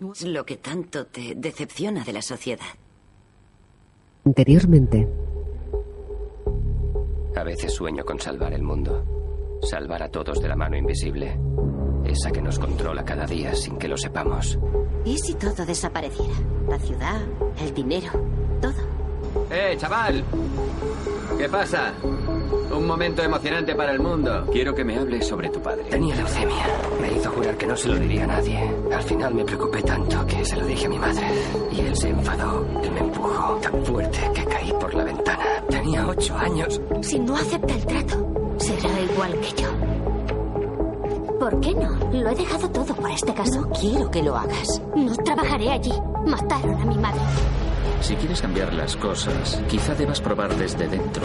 Es lo que tanto te decepciona de la sociedad. Interiormente. A veces sueño con salvar el mundo. Salvar a todos de la mano invisible. Esa que nos controla cada día sin que lo sepamos. ¿Y si todo desapareciera? La ciudad, el dinero, todo. ¡Eh, chaval! ¿Qué pasa? Un momento emocionante para el mundo. Quiero que me hables sobre tu padre. Tenía leucemia. Me hizo jurar que no se lo diría a nadie. Al final me preocupé tanto que se lo dije a mi madre. Y él se enfadó y me empujó tan fuerte que caí por la ventana. Tenía ocho años. Si no acepta el trato, será igual que yo. ¿Por qué no? Lo he dejado todo por este caso. No quiero que lo hagas. No trabajaré allí. Mataron a mi madre. Si quieres cambiar las cosas, quizá debas probar desde dentro.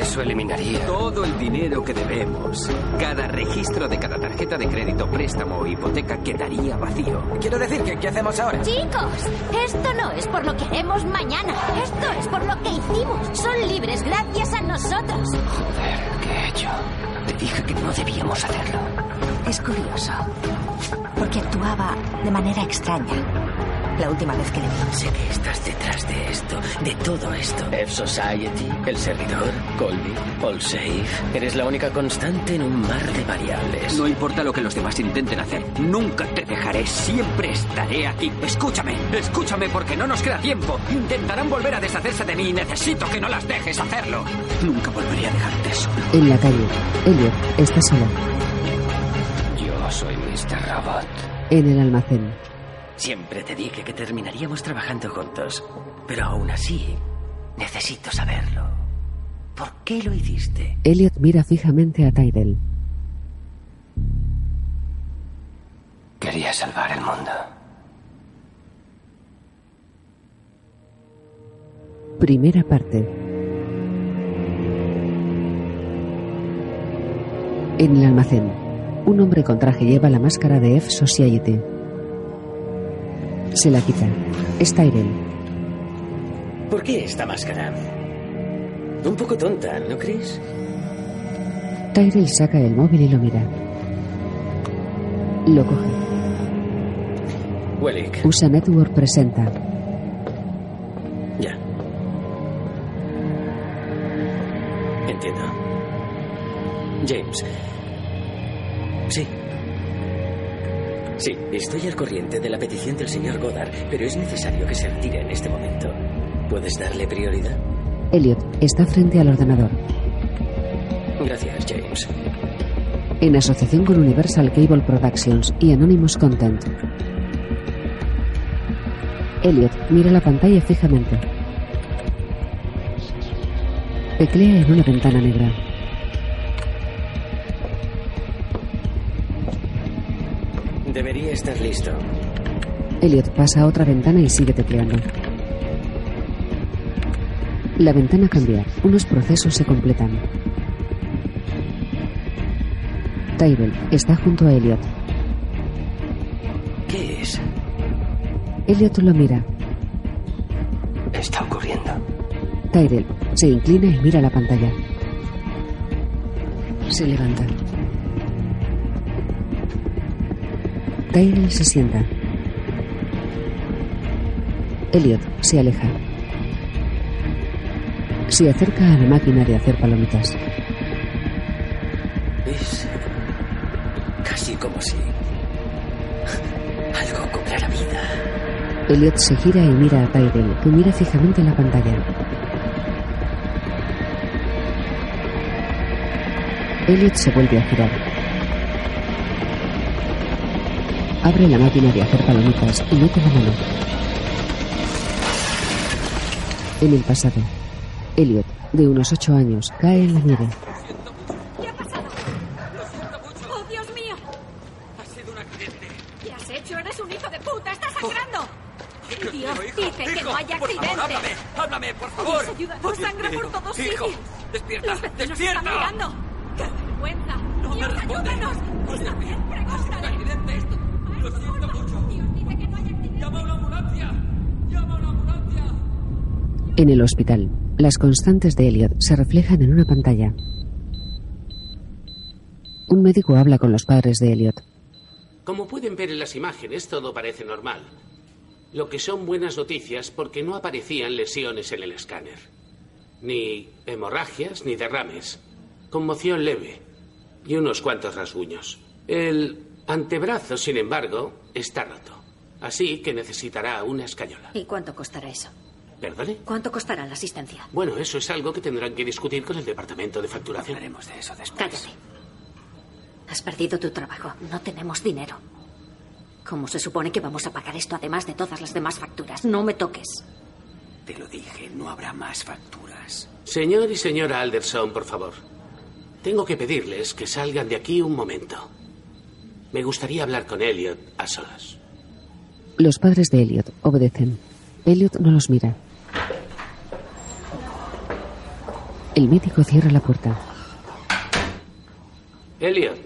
Eso eliminaría todo el dinero que debemos. Cada registro de cada tarjeta de crédito, préstamo o hipoteca quedaría vacío. Quiero decir que, ¿qué hacemos ahora? Chicos, esto no es por lo que haremos mañana. Esto es por lo que hicimos. Son libres gracias a nosotros. Joder, ¿qué he hecho? Te dije que no debíamos hacerlo. Es curioso, porque actuaba de manera extraña la última vez que le vi. Sé que estás detrás de esto, de todo esto. F-Society, el servidor, Colby, Allsafe. Eres la única constante en un mar de variables. No importa lo que los demás intenten hacer. Nunca te dejaré. Siempre estaré aquí. Escúchame, escúchame porque no nos queda tiempo. Intentarán volver a deshacerse de mí y necesito que no las dejes hacerlo. Nunca volveré a dejarte solo. En la calle, Elliot está solo. Yo soy Mr. Robot. En el almacén. Siempre te dije que terminaríamos trabajando juntos, pero aún así necesito saberlo. ¿Por qué lo hiciste? Elliot mira fijamente a Tyrell. Quería salvar el mundo. Primera parte. En el almacén, un hombre con traje lleva la máscara de F Society. Se la quita. Es Tyrell. ¿Por qué esta máscara? Un poco tonta, ¿no crees? Tyrell saca el móvil y lo mira. Lo coge. Wellick. USA Network presenta. Ya. Entiendo. James. Sí. Sí, estoy al corriente de la petición del señor Goddard, pero es necesario que se retire en este momento. ¿Puedes darle prioridad? Elliot está frente al ordenador. Gracias, James. En asociación con Universal Cable Productions y Anonymous Content. Elliot mira la pantalla fijamente. Teclea en una ventana negra. Debería estar listo. Elliot pasa a otra ventana y sigue tecleando. La ventana cambia. Unos procesos se completan. Tyrell está junto a Elliot. ¿Qué es? Elliot lo mira. Está ocurriendo. Tyrell se inclina y mira la pantalla. Se levanta. Tyrell se sienta. Elliot se aleja. Se acerca a la máquina de hacer palomitas. Es casi como si algo cobrara vida. Elliot se gira y mira a Tyrell, que mira fijamente la pantalla. Elliot se vuelve a girar. Abre la máquina de hacer palomitas y mete la mano. En el pasado, Elliot, de unos ocho años, cae en la nieve. ¿Qué ha pasado? ¡Oh, Dios mío! Ha sido un accidente. ¿Qué has hecho? ¡Eres un hijo de puta! ¡Estás sangrando! Dios Hijo, dice que hijo, no hay por favor, accidente. háblame, háblame, por favor. Dios, ayuda, Oh, no Dios sangra por todos Hijo, sitios. despierta, Los despierta. están mirando. ¡Qué vergüenza! No me Dios, respondes. ayúdanos! Dios bien, Ha sido un pregúntale. accidente esto. Lo siento mucho. Dios dice que no hay accidente. Llama a una ambulancia. Llama a una ambulancia. En el hospital, las constantes de Elliot se reflejan en una pantalla. Un médico habla con los padres de Elliot. Como pueden ver en las imágenes, todo parece normal. Lo que son buenas noticias porque no aparecían lesiones en el escáner. Ni hemorragias ni derrames. Conmoción leve. Y unos cuantos rasguños. El antebrazo, sin embargo, está roto. Así que necesitará una escayola. ¿Y cuánto costará eso? ¿Perdone? ¿Cuánto costará la asistencia? Bueno, eso es algo que tendrán que discutir con el departamento de facturación. Hablaremos de eso después. Cállate. Has perdido tu trabajo. No tenemos dinero. ¿Cómo se supone que vamos a pagar esto además de todas las demás facturas? No me toques. Te lo dije, no habrá más facturas. Señor y señora Alderson, por favor. Tengo que pedirles que salgan de aquí un momento. Me gustaría hablar con Elliot a solas. Los padres de Elliot obedecen. Elliot no los mira. El médico cierra la puerta. Elliot,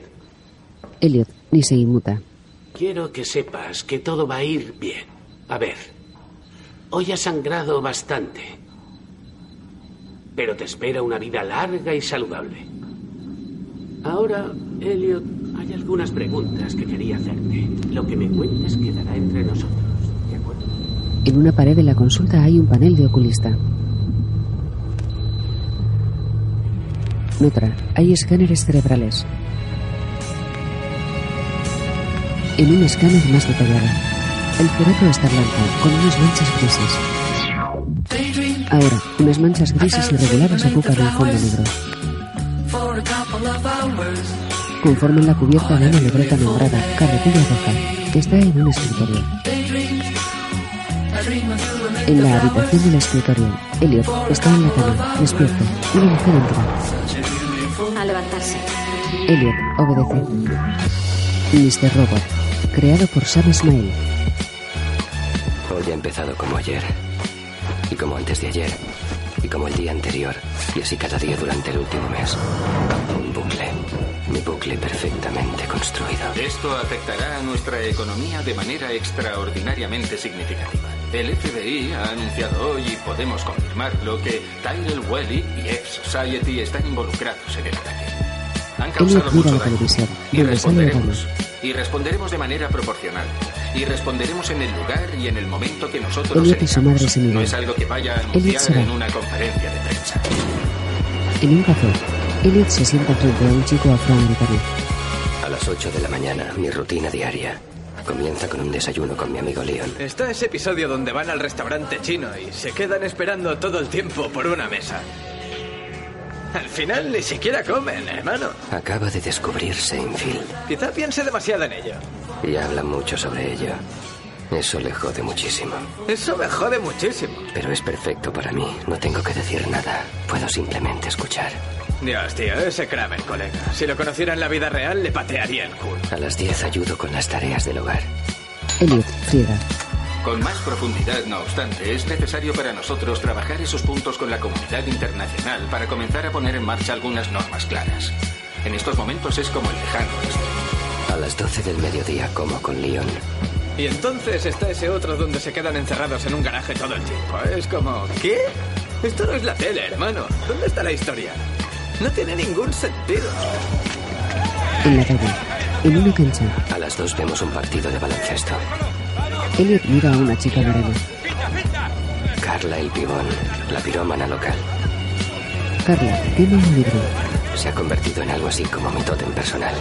Elliot ni se inmuta. quiero que sepas que todo va a ir bien. A ver, hoy has sangrado bastante. Pero te espera una vida larga y saludable. Ahora, Elliot, hay algunas preguntas que quería hacerte. Lo que me cuentes quedará entre nosotros. ¿De acuerdo? En una pared de la consulta hay un panel de oculista. En otra hay escáneres cerebrales. En un escáner más detallado, el cerebro está blanco, con unas manchas grises. Ahora, unas manchas grises irregulares ocupan el fondo negro. Conforman la cubierta de una libreta nombrada Carretilla Roja, que está en un escritorio. En la habitación del escritorio, Elliot está en la cama, despierto. Una mujer entra. Elliot obedece. Mr. Robot, creado por Sam Smile. Hoy ha empezado como ayer, y como antes de ayer, y como el día anterior, y así cada día durante el último mes. Un bucle, mi bucle perfectamente construido. Esto afectará a nuestra economía de manera extraordinariamente significativa. El FBI ha anunciado hoy, y podemos confirmarlo, que Tyrell Welly y X Society están involucrados en el ataque. Han causado Elliot mira la televisión, Y responderemos. Y responderemos de manera proporcional. Y responderemos en el lugar y en el momento que nosotros Elliot y su madre se No es algo que vaya a anunciar se va. en una conferencia de prensa. En un café, Elliot se sienta frente a un chico afroamericano. A las 8 de la mañana, mi rutina diaria comienza con un desayuno con mi amigo Leon. Está ese episodio donde van al restaurante chino y se quedan esperando todo el tiempo por una mesa. Al final ni siquiera comen, hermano. Acaba de descubrir Seinfeld Quizá piense demasiado en ello. y habla mucho sobre ello. Eso le jode muchísimo. Eso me jode muchísimo. Pero es perfecto para mí. No tengo que decir nada. Puedo simplemente escuchar. Dios, tío, ese Kramer, colega. Si lo conociera en la vida real, le patearía el culo. A las 10 ayudo con las tareas del hogar. Elliot friega. Con más profundidad, no obstante, es necesario para nosotros trabajar esos puntos con la comunidad internacional para comenzar a poner en marcha algunas normas claras. En estos momentos es como el lejano. A las 12 del mediodía como con Leon. Y entonces está ese otro donde se quedan encerrados en un garaje todo el tiempo. Es como, ¿qué? Esto no es la tele, hermano. ¿Dónde está la historia? No tiene ningún sentido. En la calle, en una cancha, A las 2 vemos un partido de baloncesto. Elliot mira a una chica morena. Carla el pibón, la pirómana local. Carla tiene un libro. Se ha convertido en algo así como mi tótem personal.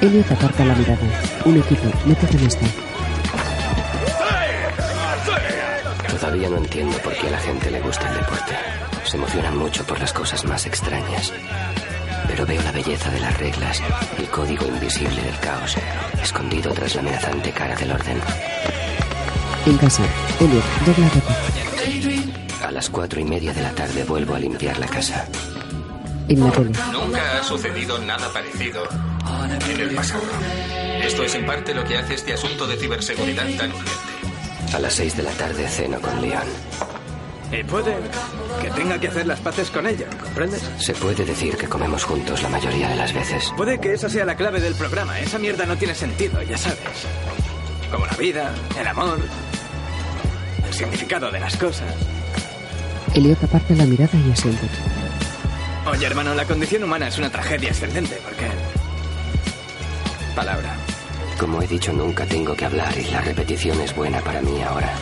Elliot aparta la mirada. Un equipo mete canasta. Todavía no entiendo por qué a la gente le gusta el deporte. Se emocionan mucho por las cosas más extrañas. Pero veo la belleza de las reglas, el código invisible del caos, escondido tras la amenazante cara del orden. En casa, Elliot dobla ropa. A las cuatro y media de la tarde vuelvo a limpiar la casa. En la tele, Nunca ha sucedido nada parecido en el pasado. Esto es en parte lo que hace este asunto de ciberseguridad tan urgente. A las seis de la tarde ceno con Leon. Y puede que tenga que hacer las paces con ella, ¿comprendes? Se puede decir que comemos juntos la mayoría de las veces. Puede que esa sea la clave del programa. Esa mierda no tiene sentido, ya sabes. Como la vida, el amor, el significado de las cosas. Elliot aparta la mirada y asiente. Oye, hermano, la condición humana es una tragedia ascendente, porque... Palabra. Como he dicho, nunca tengo que hablar y la repetición es buena para mí ahora.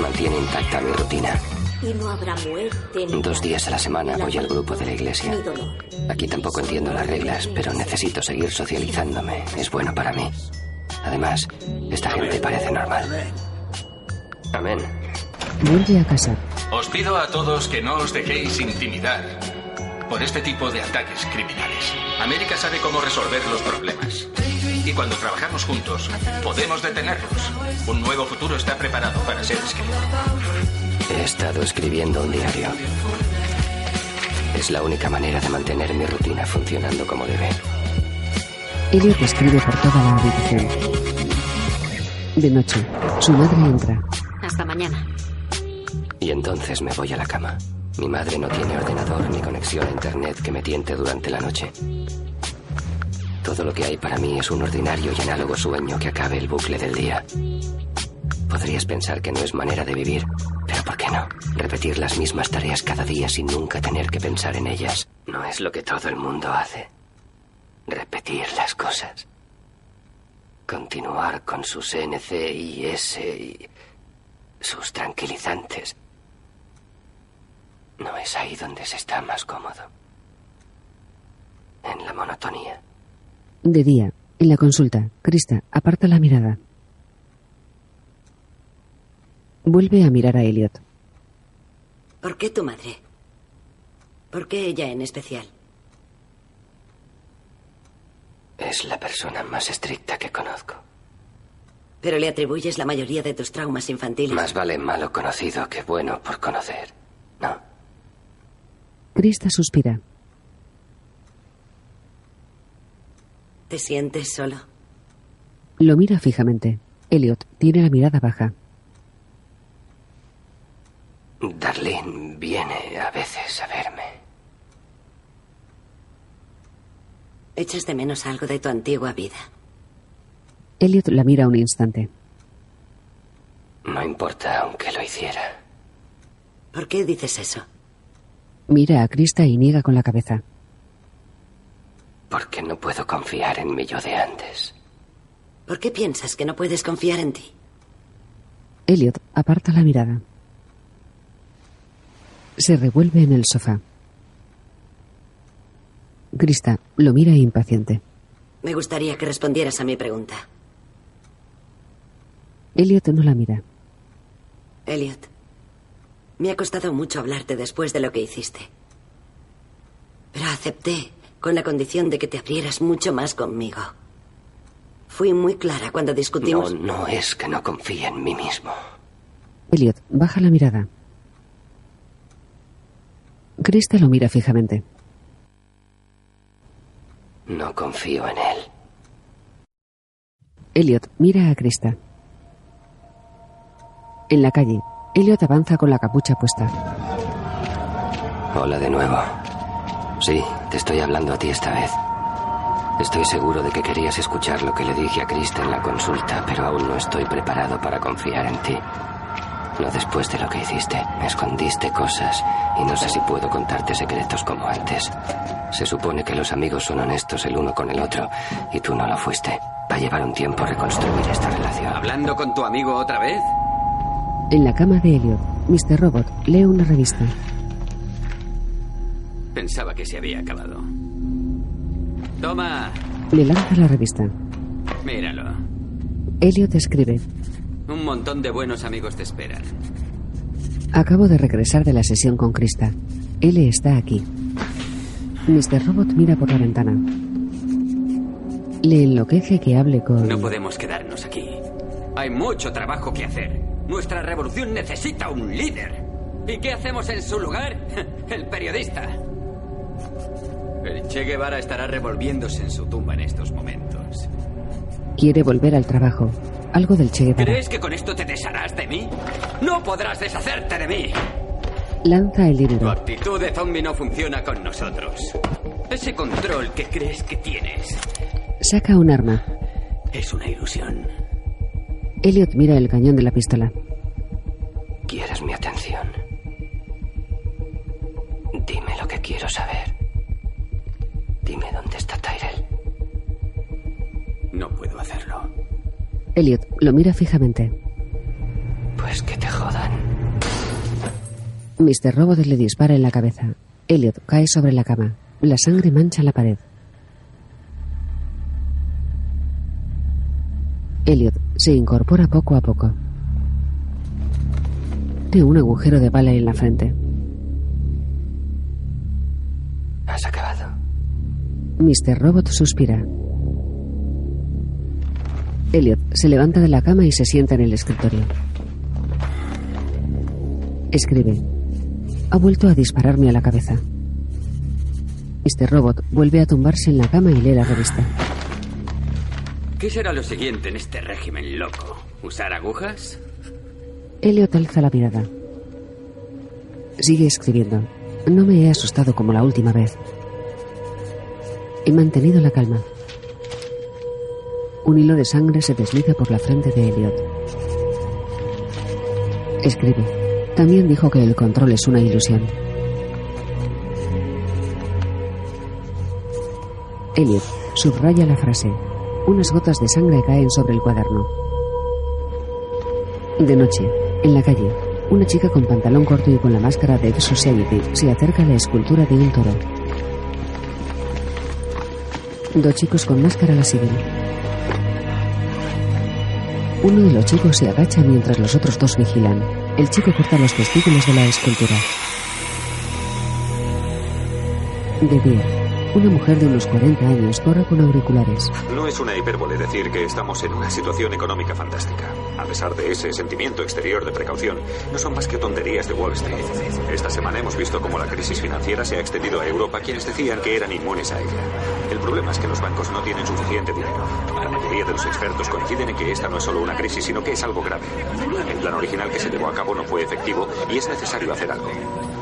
Mantiene intacta mi rutina. Y no habrá muerte ni Dos días a la semana voy al grupo de la iglesia. Aquí tampoco entiendo las reglas, pero necesito seguir socializándome. Es bueno para mí. Además, esta gente parece normal. Amén. Vuelve a casa. Os pido a todos que no os dejéis intimidar por este tipo de ataques criminales. América sabe cómo resolver los problemas. Y cuando trabajamos juntos, podemos detenerlos. Un nuevo futuro está preparado para ser escrito. He estado escribiendo un diario. Es la única manera de mantener mi rutina funcionando como debe. Elliot escribe por toda la habitación. De noche, su madre entra. Hasta mañana. Y entonces me voy a la cama. Mi madre no tiene ordenador ni conexión a internet que me tiente durante la noche. Todo lo que hay para mí es un ordinario y análogo sueño que acabe el bucle del día. Podrías pensar que no es manera de vivir, ¿por qué no? Repetir las mismas tareas cada día sin nunca tener que pensar en ellas. No es lo que todo el mundo hace. Repetir las cosas. Continuar con sus NC y y sus tranquilizantes. No es ahí donde se está más cómodo. En la monotonía. De día, en la consulta, Krista aparta la mirada. Vuelve a mirar a Elliot. ¿Por qué tu madre? ¿Por qué ella en especial? Es la persona más estricta que conozco. Pero le atribuyes la mayoría de tus traumas infantiles. Más vale malo conocido que bueno por conocer. No. Krista suspira. ¿Te sientes solo? Lo mira fijamente. Elliot tiene la mirada baja. Darlene viene a veces a verme. ¿Echas de menos algo de tu antigua vida? Elliot la mira un instante. No importa aunque lo hiciera. ¿Por qué dices eso? Mira a Krista y niega con la cabeza. Porque no puedo confiar en mi yo de antes. ¿Por qué piensas que no puedes confiar en ti? Elliot aparta la mirada. Se revuelve en el sofá. Krista lo mira impaciente. Me gustaría que respondieras a mi pregunta. Elliot no la mira. Elliot, me ha costado mucho hablarte después de lo que hiciste. Pero acepté con la condición de que te abrieras mucho más conmigo. Fui muy clara cuando discutimos. No, no es que no confíe en mí mismo. Elliot baja la mirada. Krista lo mira fijamente. No confío en él. Elliot mira a Krista. En la calle, Elliot avanza con la capucha puesta. Hola de nuevo. Sí, te estoy hablando a ti esta vez. Estoy seguro de que querías escuchar lo que le dije a Krista en la consulta, pero aún no estoy preparado para confiar en ti. No después de lo que hiciste. Me escondiste cosas y no sé si puedo contarte secretos como antes. Se supone que los amigos son honestos el uno con el otro y tú no lo fuiste. Va a llevar un tiempo reconstruir esta relación. ¿Hablando con tu amigo otra vez? En la cama de Elliot, Mr. Robot lee una revista. Pensaba que se había acabado. Toma, Le lanza la revista. míralo. Elliot escribe. Un montón de buenos amigos te esperan. Acabo de regresar de la sesión con Krista. Él está aquí. Mr. Robot mira por la ventana. Le enloquece que hable con... No podemos quedarnos aquí. Hay mucho trabajo que hacer. Nuestra revolución necesita un líder. ¿Y qué hacemos en su lugar? El periodista. El Che Guevara estará revolviéndose en su tumba en estos momentos. Quiere volver al trabajo. Algo del Che Guevara. ¿Crees que con esto te desharás de mí? No podrás deshacerte de mí. Lanza el Tu dinero. actitud de zombie no funciona con nosotros. Ese control que crees que tienes Saca un arma. es una ilusión. Elliot mira el cañón de la pistola. Elliot lo mira fijamente. Pues que te jodan. Mr. Robot le dispara en la cabeza. Elliot cae sobre la cama. La sangre mancha la pared. Elliot se incorpora poco a poco. Tiene un agujero de bala en la frente. Has acabado. Mr. Robot suspira. Elliot se levanta de la cama y se sienta en el escritorio. Escribe. Ha vuelto a dispararme a la cabeza. Mr. Robot vuelve a tumbarse en la cama y lee la revista. ¿Qué será lo siguiente en este régimen loco? ¿Usar agujas? Elliot alza la mirada. Sigue escribiendo. No me he asustado como la última vez. He mantenido la calma. Un hilo de sangre se desliza por la frente de Elliot. Escribe. También dijo que el control es una ilusión. Elliot subraya la frase. Unas gotas de sangre caen sobre el cuaderno. De noche, en la calle, una chica con pantalón corto y con la máscara de Society se acerca a la escultura de un toro. Dos chicos con máscara la siguen. Uno de los chicos se agacha mientras los otros dos vigilan. El chico corta los testículos de la escultura. De día, una mujer de unos 40 años corre con auriculares. No es una hipérbole decir que estamos en una situación económica fantástica. A pesar de ese sentimiento exterior de precaución, no son más que tonterías de Wall Street. Esta semana hemos visto cómo la crisis financiera se ha extendido a Europa, quienes decían que eran inmunes a ella. El problema es que los bancos no tienen suficiente dinero. La mayoría de los expertos coinciden en que esta no es solo una crisis, sino que es algo grave. El plan original que se llevó a cabo no fue efectivo y es necesario hacer algo.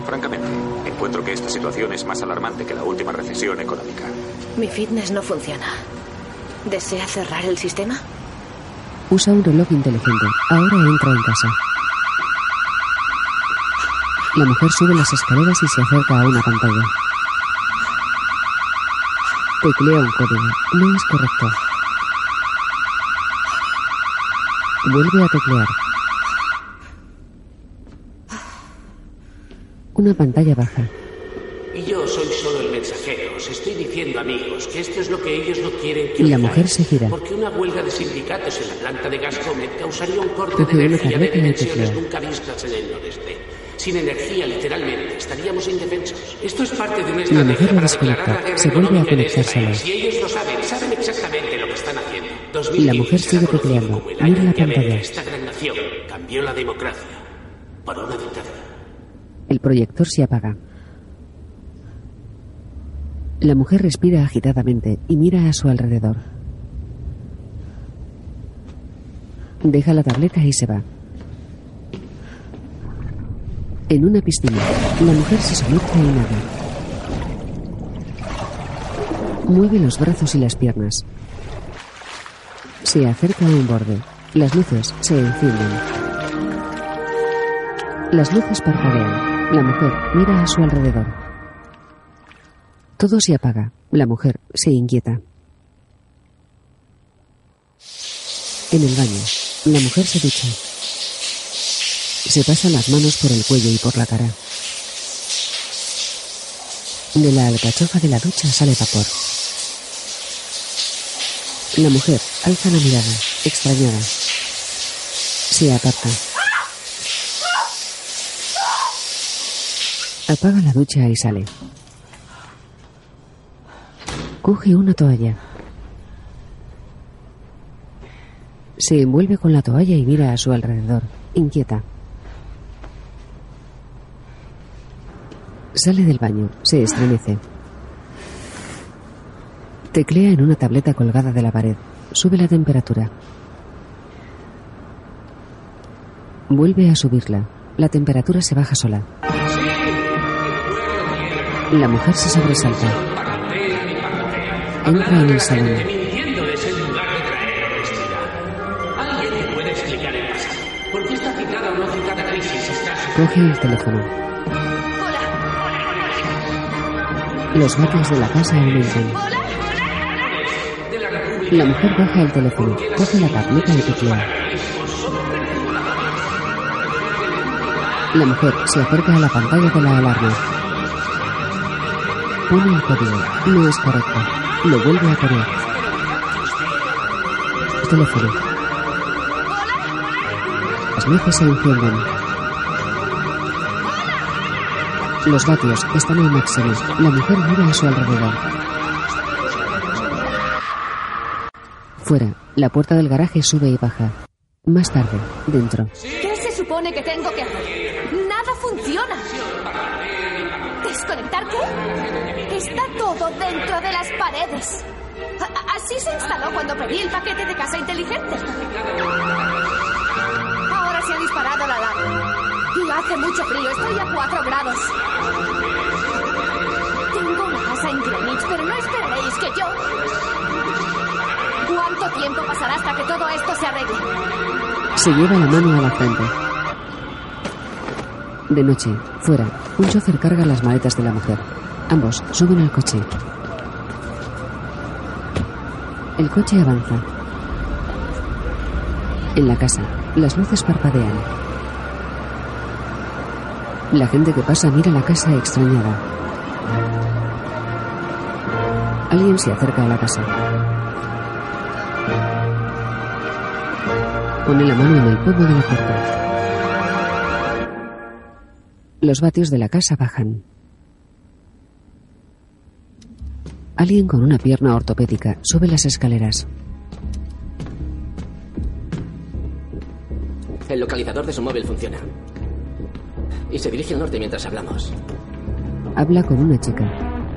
Francamente, encuentro que esta situación es más alarmante que la última recesión económica. Mi fitness no funciona. ¿Desea cerrar el sistema? Usa un reloj inteligente. Ahora entra en casa. La mujer sube las escaleras y se acerca a una pantalla. Teclea un código. No es correcto. Vuelve a teclear. Una pantalla baja. Y yo soy solo el mensajero. Os estoy diciendo, amigos, que esto es lo que ellos no quieren que la oigáis. mujer se gira. Porque una huelga de sindicatos en la planta de Gazpromet causaría un corte de energía de tableta y dimensiones teclea. nunca vistas en el noreste. Sin energía, literalmente, estaríamos indefensos. Esto es parte de una La estrategia para declarar desconecta. la guerra Se vuelve a en este conectar sola. ellos lo saben, saben exactamente lo que están haciendo. La 2015 mujer sigue tecleando. Mira la pantalla. Esta gran nación cambió la democracia por una dictadura. El proyector se apaga. La mujer respira agitadamente y mira a su alrededor. Deja la tableta y se va. En una piscina, la mujer se sumerge y nada. Mueve los brazos y las piernas. Se acerca a un borde. Las luces se encienden. Las luces parpadean. La mujer mira a su alrededor. Todo se apaga. La mujer se inquieta. En el baño, la mujer se ducha. Se pasa las manos por el cuello y por la cara. De la alcachofa de la ducha sale vapor. La mujer alza la mirada, extrañada. Se aparta. Apaga la ducha y sale. Coge una toalla. Se envuelve con la toalla y mira a su alrededor, inquieta. Sale del baño, se estremece. Teclea en una tableta colgada de la pared. Sube la temperatura. Vuelve a subirla. La temperatura se baja sola. La mujer se sobresalta. Entra en en lugar de traer honestidad. ¿Alguien me puede explicar el pasado? ¿Por qué esta citada o no citada crisis está Coge el teléfono. Los gatos de la casa la República La mujer baja el teléfono, coge la tableta y teclea. La mujer se acerca a la pantalla de la alarma. Pone el código. No es correcto. Lo vuelve a poner. Teléfono. Las luces se encienden. Los vatios están al máximo. La mujer mira a su alrededor. Fuera, la puerta del garaje sube y baja. Más tarde, dentro. ¿Qué se supone que tengo que hacer? Nada funciona. ¿Desconectar qué? Está todo dentro de las paredes. Así se instaló cuando pedí el paquete de casa inteligente. Ahora se ha disparado la alarma. Y hace mucho frío, estoy a 4 grados. Tengo una casa en Greenwich, pero no esperaréis que yo... ¿Cuánto tiempo pasará hasta que todo esto se arregle? Se lleva la mano a la frente. De noche, fuera, un chofer carga las maletas de la mujer. Ambos suben al coche. El coche avanza. En la casa, las luces parpadean. La gente que pasa mira la casa extrañada. Alguien se acerca a la casa. Pone la mano en el pomo de la puerta. Los vatios de la casa bajan. Alguien con una pierna ortopédica sube las escaleras. El localizador de su móvil funciona. Y se dirige al norte mientras hablamos. Habla con una chica.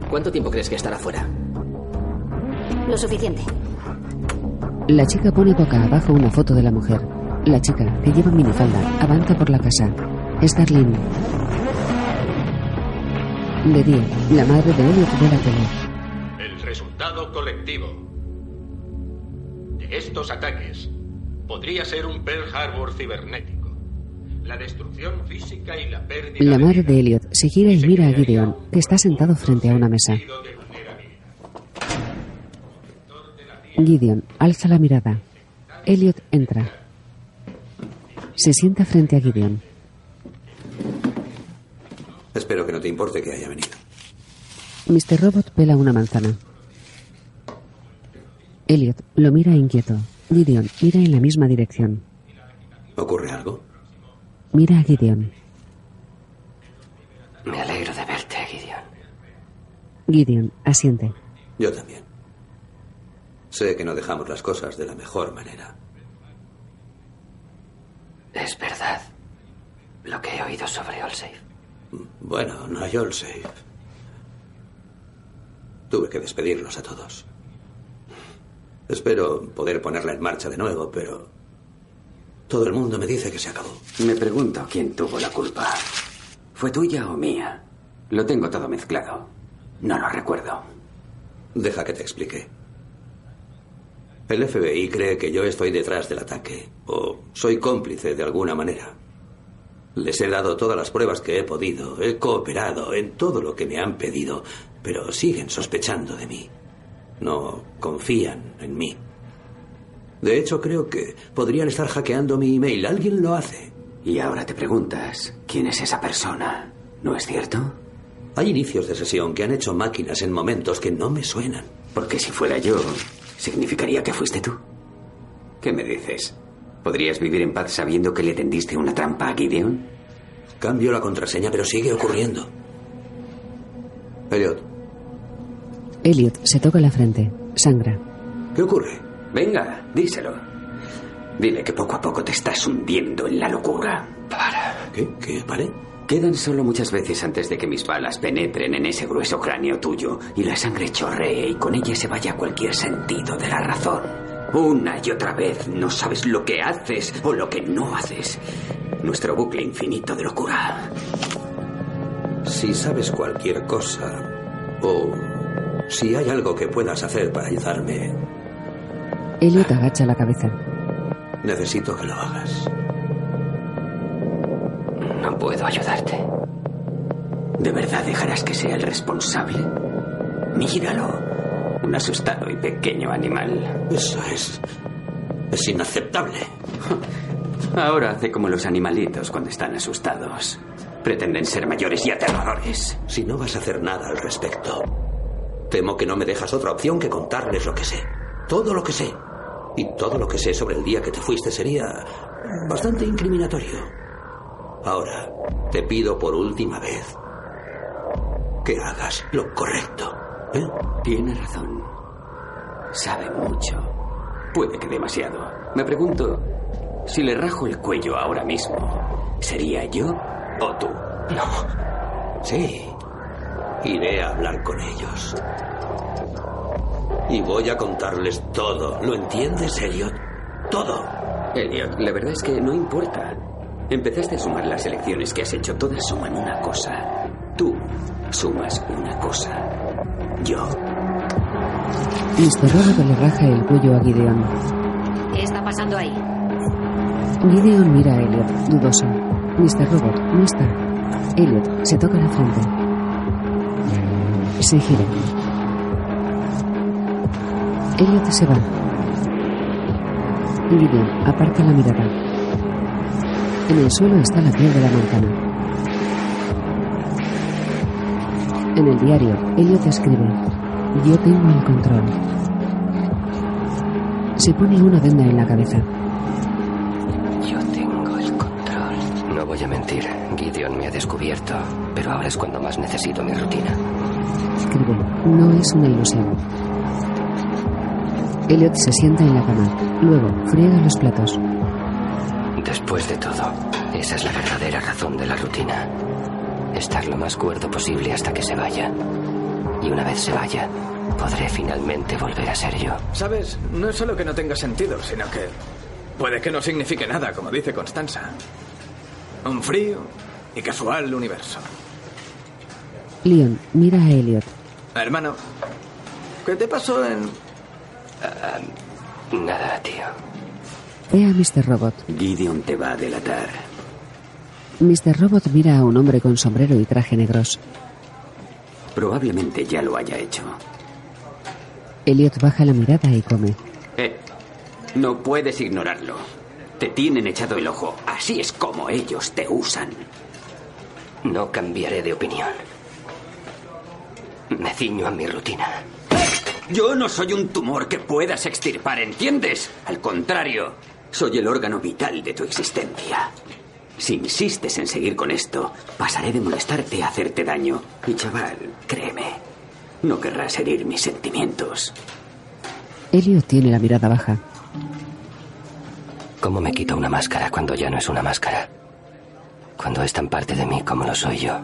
¿Cuánto tiempo crees que estará fuera? Lo suficiente. La chica pone boca abajo una foto de la mujer. La chica, que lleva minifalda, avanza por la casa. Es Darlene. De día, la madre de Elliot ve la tele. El resultado colectivo de estos ataques podría ser un Pearl Harbor cibernético. La destrucción física y la pérdida La madre de Elliot se gira y mira a Gideon, que está sentado frente a una mesa. Gideon alza la mirada. Elliot entra. Se sienta frente a Gideon. Espero que no te importe que haya venido. Mr. Robot pela una manzana. Elliot lo mira inquieto. Gideon mira en la misma dirección. ¿Ocurre algo? Mira a Gideon. Me alegro de verte, Gideon. Gideon asiente. Yo también. Sé que no dejamos las cosas de la mejor manera. Es verdad lo que he oído sobre Allsafe. Bueno, no hay all safe. Tuve que despedirlos a todos. Espero poder ponerla en marcha de nuevo, pero todo el mundo me dice que se acabó. Me pregunto quién tuvo la culpa. ¿Fue tuya o mía? Lo tengo todo mezclado. No lo recuerdo. Deja que te explique. El FBI cree que yo estoy detrás del ataque, o soy cómplice de alguna manera. Les he dado todas las pruebas que he podido, he cooperado en todo lo que me han pedido, pero siguen sospechando de mí. No confían en mí. De hecho, creo que podrían estar hackeando mi email. Alguien lo hace. Y ahora te preguntas, ¿quién es esa persona? ¿No es cierto? Hay inicios de sesión que han hecho máquinas en momentos que no me suenan. Porque si fuera yo, significaría que fuiste tú. ¿Qué me dices? ¿Podrías vivir en paz sabiendo que le tendiste una trampa a Gideon? Cambio la contraseña, pero sigue ocurriendo. Elliot, Elliot se toca la frente. Sangra. ¿qué ocurre? Venga, díselo. Dile que poco a poco te estás hundiendo en la locura. Para. ¿Qué? ¿Qué? ¿Pare? Quedan solo muchas veces antes de que mis balas penetren en ese grueso cráneo tuyo y la sangre chorree y con ella se vaya cualquier sentido de la razón. Una y otra vez no sabes lo que haces o lo que no haces. Nuestro bucle infinito de locura. Si sabes cualquier cosa, o si hay algo que puedas hacer para ayudarme, Elliot agacha la cabeza. necesito que lo hagas. No puedo ayudarte. ¿De verdad dejarás que sea el responsable? Míralo. Un asustado y pequeño animal. Eso es. Es inaceptable. Ahora hace como los animalitos cuando están asustados. Pretenden ser mayores y aterradores. Si no vas a hacer nada al respecto, temo que no me dejas otra opción que contarles lo que sé. Todo lo que sé. Y todo lo que sé sobre el día que te fuiste sería bastante incriminatorio. Ahora, te pido por última vez que hagas lo correcto. ¿Eh? Tiene razón. Sabe mucho. Puede que demasiado. Me pregunto, si le rajo el cuello ahora mismo, ¿sería yo o tú? No. Sí. Iré a hablar con ellos. Y voy a contarles todo. ¿Lo entiendes, Elliot? Todo. Elliot, la verdad es que no importa. Empezaste a sumar las elecciones que has hecho. Todas suman una cosa. Tú sumas una cosa. Yo. Mr. Robot le raja el cuello a Gideon. ¿Qué está pasando ahí? Gideon mira a Elliot, dudoso. Mr. Robot no está. Elliot se toca la frente. Se gira. Elliot se va. Gideon aparta la mirada. En el suelo está la piel de la manzana. En el diario, Elliot escribe: Yo tengo el control. Se pone una venda en la cabeza. Yo tengo el control. No voy a mentir, Gideon me ha descubierto, pero ahora es cuando más necesito mi rutina. Escribe: No es una ilusión. Elliot se sienta en la cama. Luego, friega los platos. Después de todo, esa es la verdadera razón de la rutina. Estar lo más cuerdo posible hasta que se vaya. Y una vez se vaya, podré finalmente volver a ser yo. ¿Sabes? No es solo que no tenga sentido, sino que puede que no signifique nada, como dice Constanza. Un frío y casual universo. Leon mira a Elliot. Hermano, ¿qué te pasó en Ah, nada, tío. Ve a Mr. Robot. Gideon te va a delatar. Mr. Robot mira a un hombre con sombrero y traje negros. Probablemente ya lo haya hecho. Elliot baja la mirada y come. Eh, no puedes ignorarlo. Te tienen echado el ojo. Así es como ellos te usan. No cambiaré de opinión. Me ciño a mi rutina. Yo no soy un tumor que puedas extirpar, ¿entiendes? Al contrario, soy el órgano vital de tu existencia. Si insistes en seguir con esto, pasaré de molestarte a hacerte daño. Y chaval, créeme, no querrás herir mis sentimientos. Elliot tiene la mirada baja. ¿Cómo me quito una máscara cuando ya no es una máscara? Cuando es tan parte de mí como lo soy yo.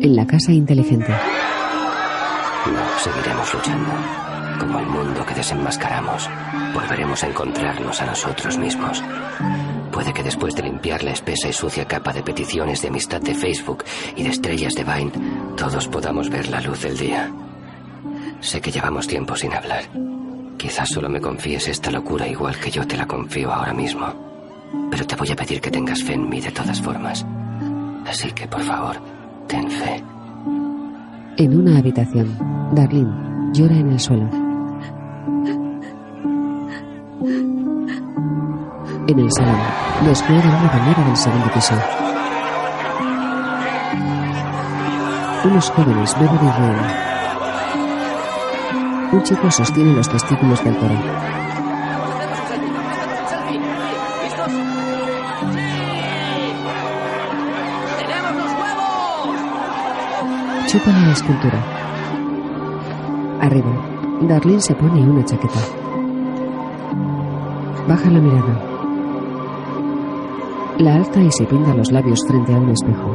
En la casa inteligente. No, seguiremos luchando. Como el mundo que desenmascaramos, volveremos a encontrarnos a nosotros mismos. Puede que después de limpiar la espesa y sucia capa de peticiones de amistad de Facebook y de estrellas de Vine, todos podamos ver la luz del día. Sé que llevamos tiempo sin hablar. Quizás solo me confíes esta locura igual que yo te la confío ahora mismo. Pero te voy a pedir que tengas fe en mí de todas formas. Así que, por favor, ten fe. En una habitación, Darlene llora en el suelo. En el salón, descuelga una bañera del segundo piso. Unos jóvenes beben y ríen. Un chico sostiene los testículos del toro. Chupa la escultura. Arriba, Darlene se pone una chaqueta. Baja la mirada. La alza y se pinta los labios frente a un espejo.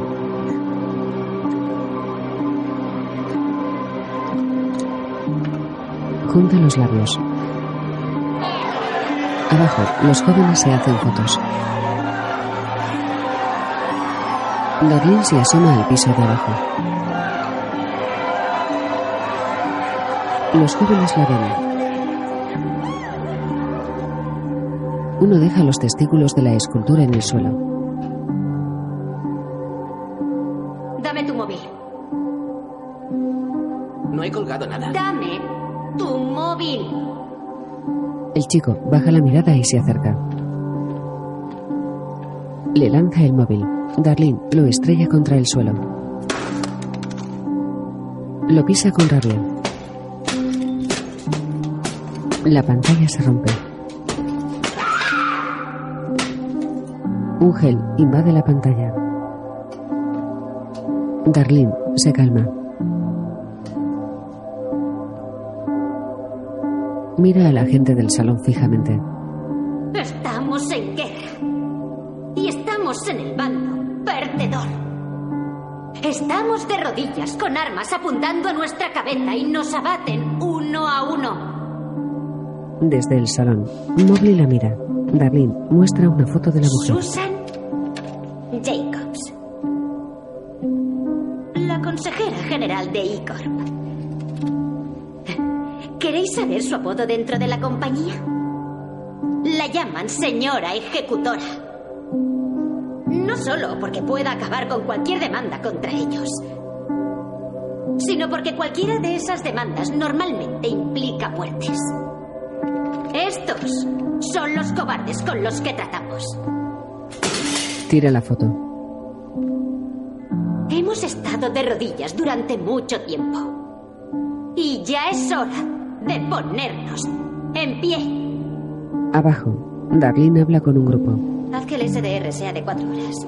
Junta los labios. Abajo, los jóvenes se hacen fotos. Darlene se asoma al piso de abajo. Los jóvenes la ven. Uno deja los testículos de la escultura en el suelo. Dame tu móvil. No he colgado nada. Dame tu móvil. El chico baja la mirada y se acerca. Le lanza el móvil. Darlene lo estrella contra el suelo. Lo pisa con rabia. La pantalla se rompe. Un gel invade la pantalla. Darlene se calma. Mira a la gente del salón fijamente. Estamos en guerra. Y estamos en el bando perdedor. Estamos de rodillas con armas apuntando a nuestra cabeza y nos abaten uno a uno. Desde el salón, Mobley la mira. Darlene muestra una foto de la mujer. Susan Jacobs. La consejera general de ICORP. ¿Queréis saber su apodo dentro de la compañía? La llaman señora ejecutora. No solo porque pueda acabar con cualquier demanda contra ellos, sino porque cualquiera de esas demandas normalmente implica muertes. Estos son los cobardes con los que tratamos. Tira la foto. Hemos estado de rodillas durante mucho tiempo. Y ya es hora de ponernos en pie. Abajo, Darlene habla con un grupo. Haz que el SDR sea de cuatro horas.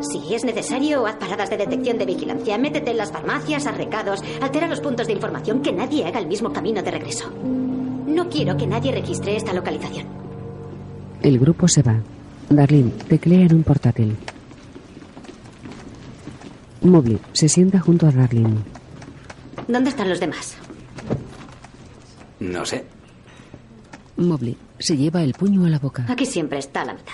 Si es necesario, haz paradas de detección de vigilancia, métete en las farmacias, haz recados, altera los puntos de información, que nadie haga el mismo camino de regreso. No quiero que nadie registre esta localización. El grupo se va. Darlene teclea en un portátil. Mobley se sienta junto a Darlene. ¿Dónde están los demás? No sé. Mobley se lleva el puño a la boca. Aquí siempre está la mitad.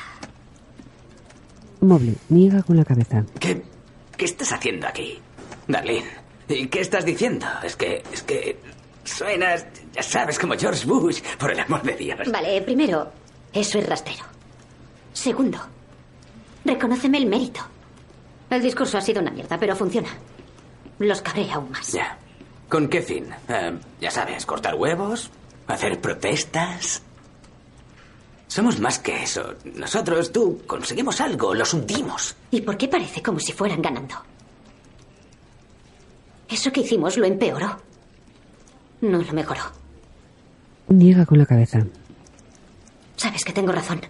Mobley niega con la cabeza. ¿Qué, qué estás haciendo aquí, Darlene? ¿Y qué estás diciendo? Es que, es que suenas, ya sabes, como George Bush, por el amor de Dios. Vale, primero, eso es rastrero. Segundo, reconóceme el mérito. El discurso ha sido una mierda, pero funciona. Los cabré aún más. Ya. ¿Con qué fin? Eh, ya sabes, cortar huevos, hacer protestas. Somos más que eso. Nosotros, tú, conseguimos algo, los hundimos. ¿Y por qué parece como si fueran ganando? Eso que hicimos lo empeoró. No lo mejoró. Niega con la cabeza. Sabes que tengo razón.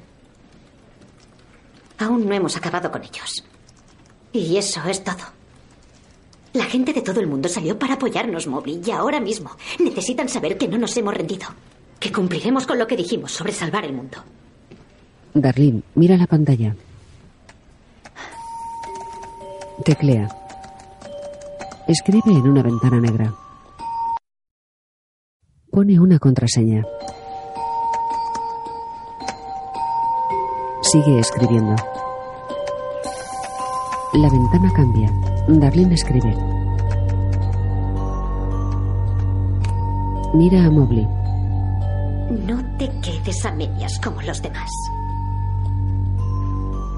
Aún no hemos acabado con ellos. Y eso es todo. La gente de todo el mundo salió para apoyarnos, Mobley, y ahora mismo necesitan saber que no nos hemos rendido. Que cumpliremos con lo que dijimos sobre salvar el mundo. Darlene mira la pantalla. Teclea. Escribe en una ventana negra. Pone una contraseña. Sigue escribiendo. La ventana cambia. Darlene escribe. Mira a Mobley. No te quedes a medias como los demás.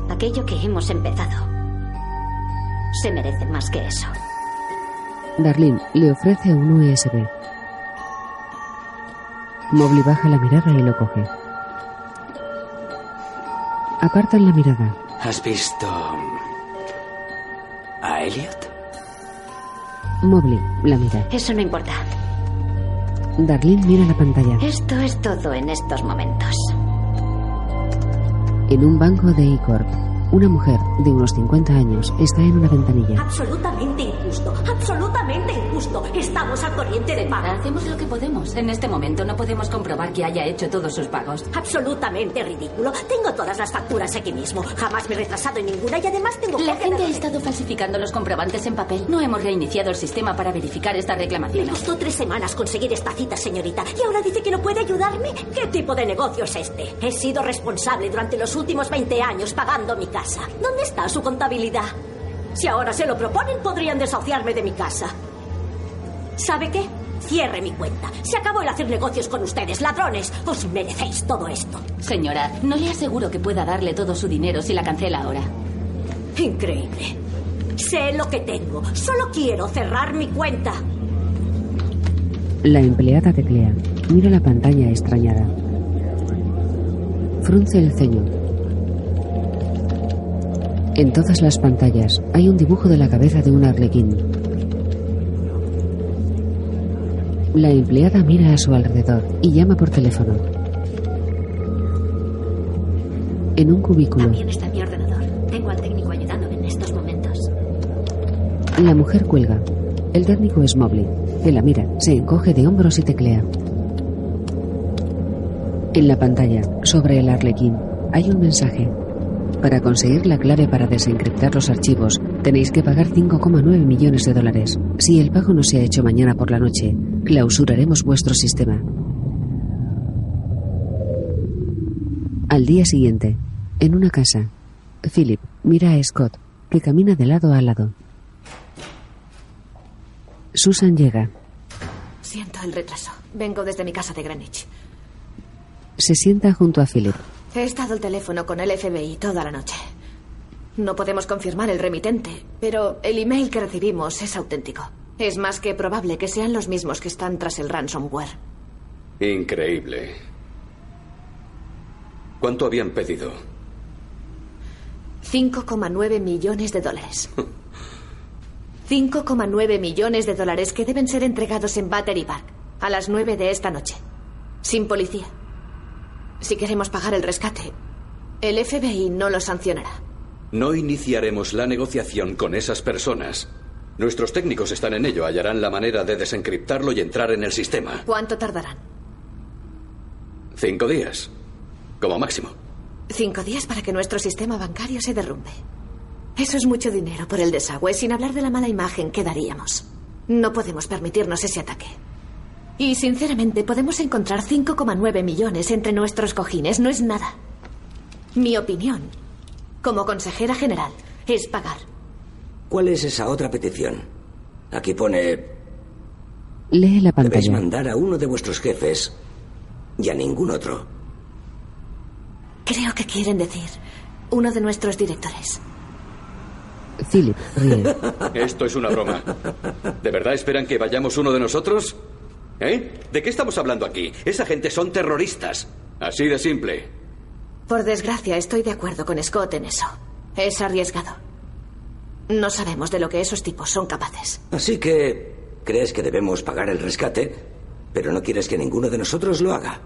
Aquello que hemos empezado se merece más que eso. Darlene le ofrece un USB. Mobley baja la mirada y lo coge. Apartan la mirada. ¿Has visto a Elliot? Mobley la mira. Eso no importa. Darlene mira la pantalla. Esto es todo en estos momentos. En un banco de E-Corp, una mujer de unos 50 años está en una ventanilla. Absolutamente injusto, absolutamente injusto. Estamos al corriente de pago. Hacemos lo que podemos. En este momento no podemos comprobar que haya hecho todos sus pagos. Absolutamente ridículo. Tengo todas las facturas aquí mismo. Jamás me he retrasado en ninguna y además tengo... La gente de- ha estado falsificando los comprobantes en papel. No hemos reiniciado el sistema para verificar esta Me reclamación. costó tres semanas conseguir esta cita, señorita. ¿Y ahora dice que no puede ayudarme? ¿Qué tipo de negocio es este? He sido responsable durante los últimos 20 años pagando mi casa. ¿Dónde está su contabilidad? Si ahora se lo proponen, podrían desahuciarme de mi casa. ¿Sabe qué? Cierre mi cuenta. Se acabó el hacer negocios con ustedes, ladrones. Os merecéis todo esto. Señora, no le aseguro que pueda darle todo su dinero si la cancela ahora. Increíble. Sé lo que tengo. Solo quiero cerrar mi cuenta. La empleada teclea. Mira la pantalla extrañada. Frunce el ceño. En todas las pantallas hay un dibujo de la cabeza de un arlequín. La empleada mira a su alrededor y llama por teléfono. En un cubículo, También está mi ordenador. Tengo al técnico ayudándome en estos momentos. la mujer cuelga. El técnico es Mobley, que la mira, se encoge de hombros y teclea. En la pantalla, sobre el arlequín, hay un mensaje. Para conseguir la clave para desencriptar los archivos, tenéis que pagar 5,9 millones de dólares. Si el pago no se ha hecho mañana por la noche, clausuraremos vuestro sistema. Al día siguiente, en una casa, Philip mira a Scott, que camina de lado a lado. Susan llega. Siento el retraso. Vengo desde mi casa de Greenwich. Se sienta junto a Philip. He estado al teléfono con el FBI toda la noche. No podemos confirmar el remitente, pero el email que recibimos es auténtico. Es más que probable que sean los mismos que están tras el ransomware. Increíble. ¿Cuánto habían pedido? 5,9 millones de dólares. 5,9 millones de dólares que deben ser entregados en Battery Park a las 9 de esta noche. Sin policía. Si queremos pagar el rescate, el FBI no lo sancionará. No iniciaremos la negociación con esas personas. Nuestros técnicos están en ello, hallarán la manera de desencriptarlo y entrar en el sistema. ¿Cuánto tardarán? Cinco días, como máximo. Cinco días para que nuestro sistema bancario se derrumbe. Eso es mucho dinero por el desagüe, sin hablar de la mala imagen que daríamos. No podemos permitirnos ese ataque. Y sinceramente, podemos encontrar 5,9 millones entre nuestros cojines. No es nada. Mi opinión, como consejera general, es pagar. ¿Cuál es esa otra petición? Aquí pone... Lee la Debéis pantalla. mandar a uno de vuestros jefes y a ningún otro. Creo que quieren decir uno de nuestros directores. Philip ríe. Esto es una broma. ¿De verdad esperan que vayamos uno de nosotros? ¿Eh? ¿De qué estamos hablando aquí? Esa gente son terroristas. Así de simple. Por desgracia, estoy de acuerdo con Scott en eso. Es arriesgado. No sabemos de lo que esos tipos son capaces. Así que... ¿Crees que debemos pagar el rescate? Pero no quieres que ninguno de nosotros lo haga.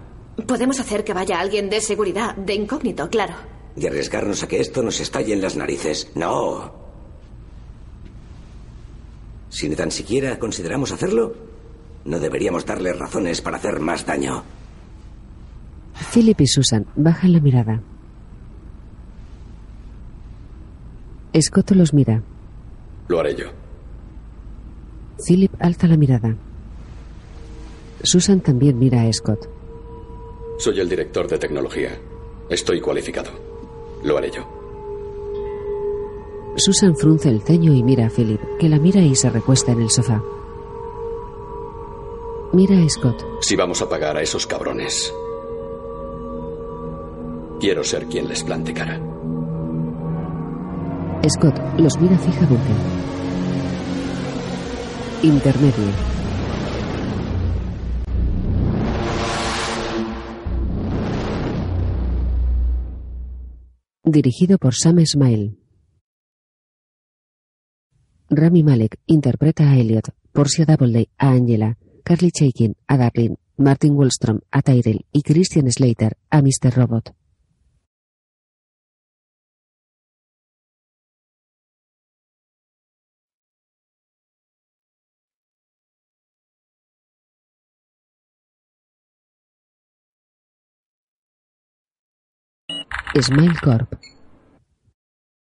Podemos hacer que vaya alguien de seguridad, de incógnito, claro. Y arriesgarnos a que esto nos estalle en las narices. No. Si ni tan siquiera consideramos hacerlo, no deberíamos darle razones para hacer más daño. Philip y Susan bajan la mirada. Scott los mira. Lo haré yo. Philip alza la mirada. Susan también mira a Scott. Soy el director de tecnología. Estoy cualificado. Lo haré yo. Susan frunce el ceño y mira a Philip, que la mira y se recuesta en el sofá. Mira a Scott. Si vamos a pagar a esos cabrones, quiero ser quien les plante cara. Scott los mira fijamente. Intermedio. Dirigido por Sam Smile. Rami Malek interpreta a Elliot, Portia Doubleday a Angela, Carly Chaikin a Darlene, Martin Wallstrom a Tyrell y Christian Slater a Mr. Robot.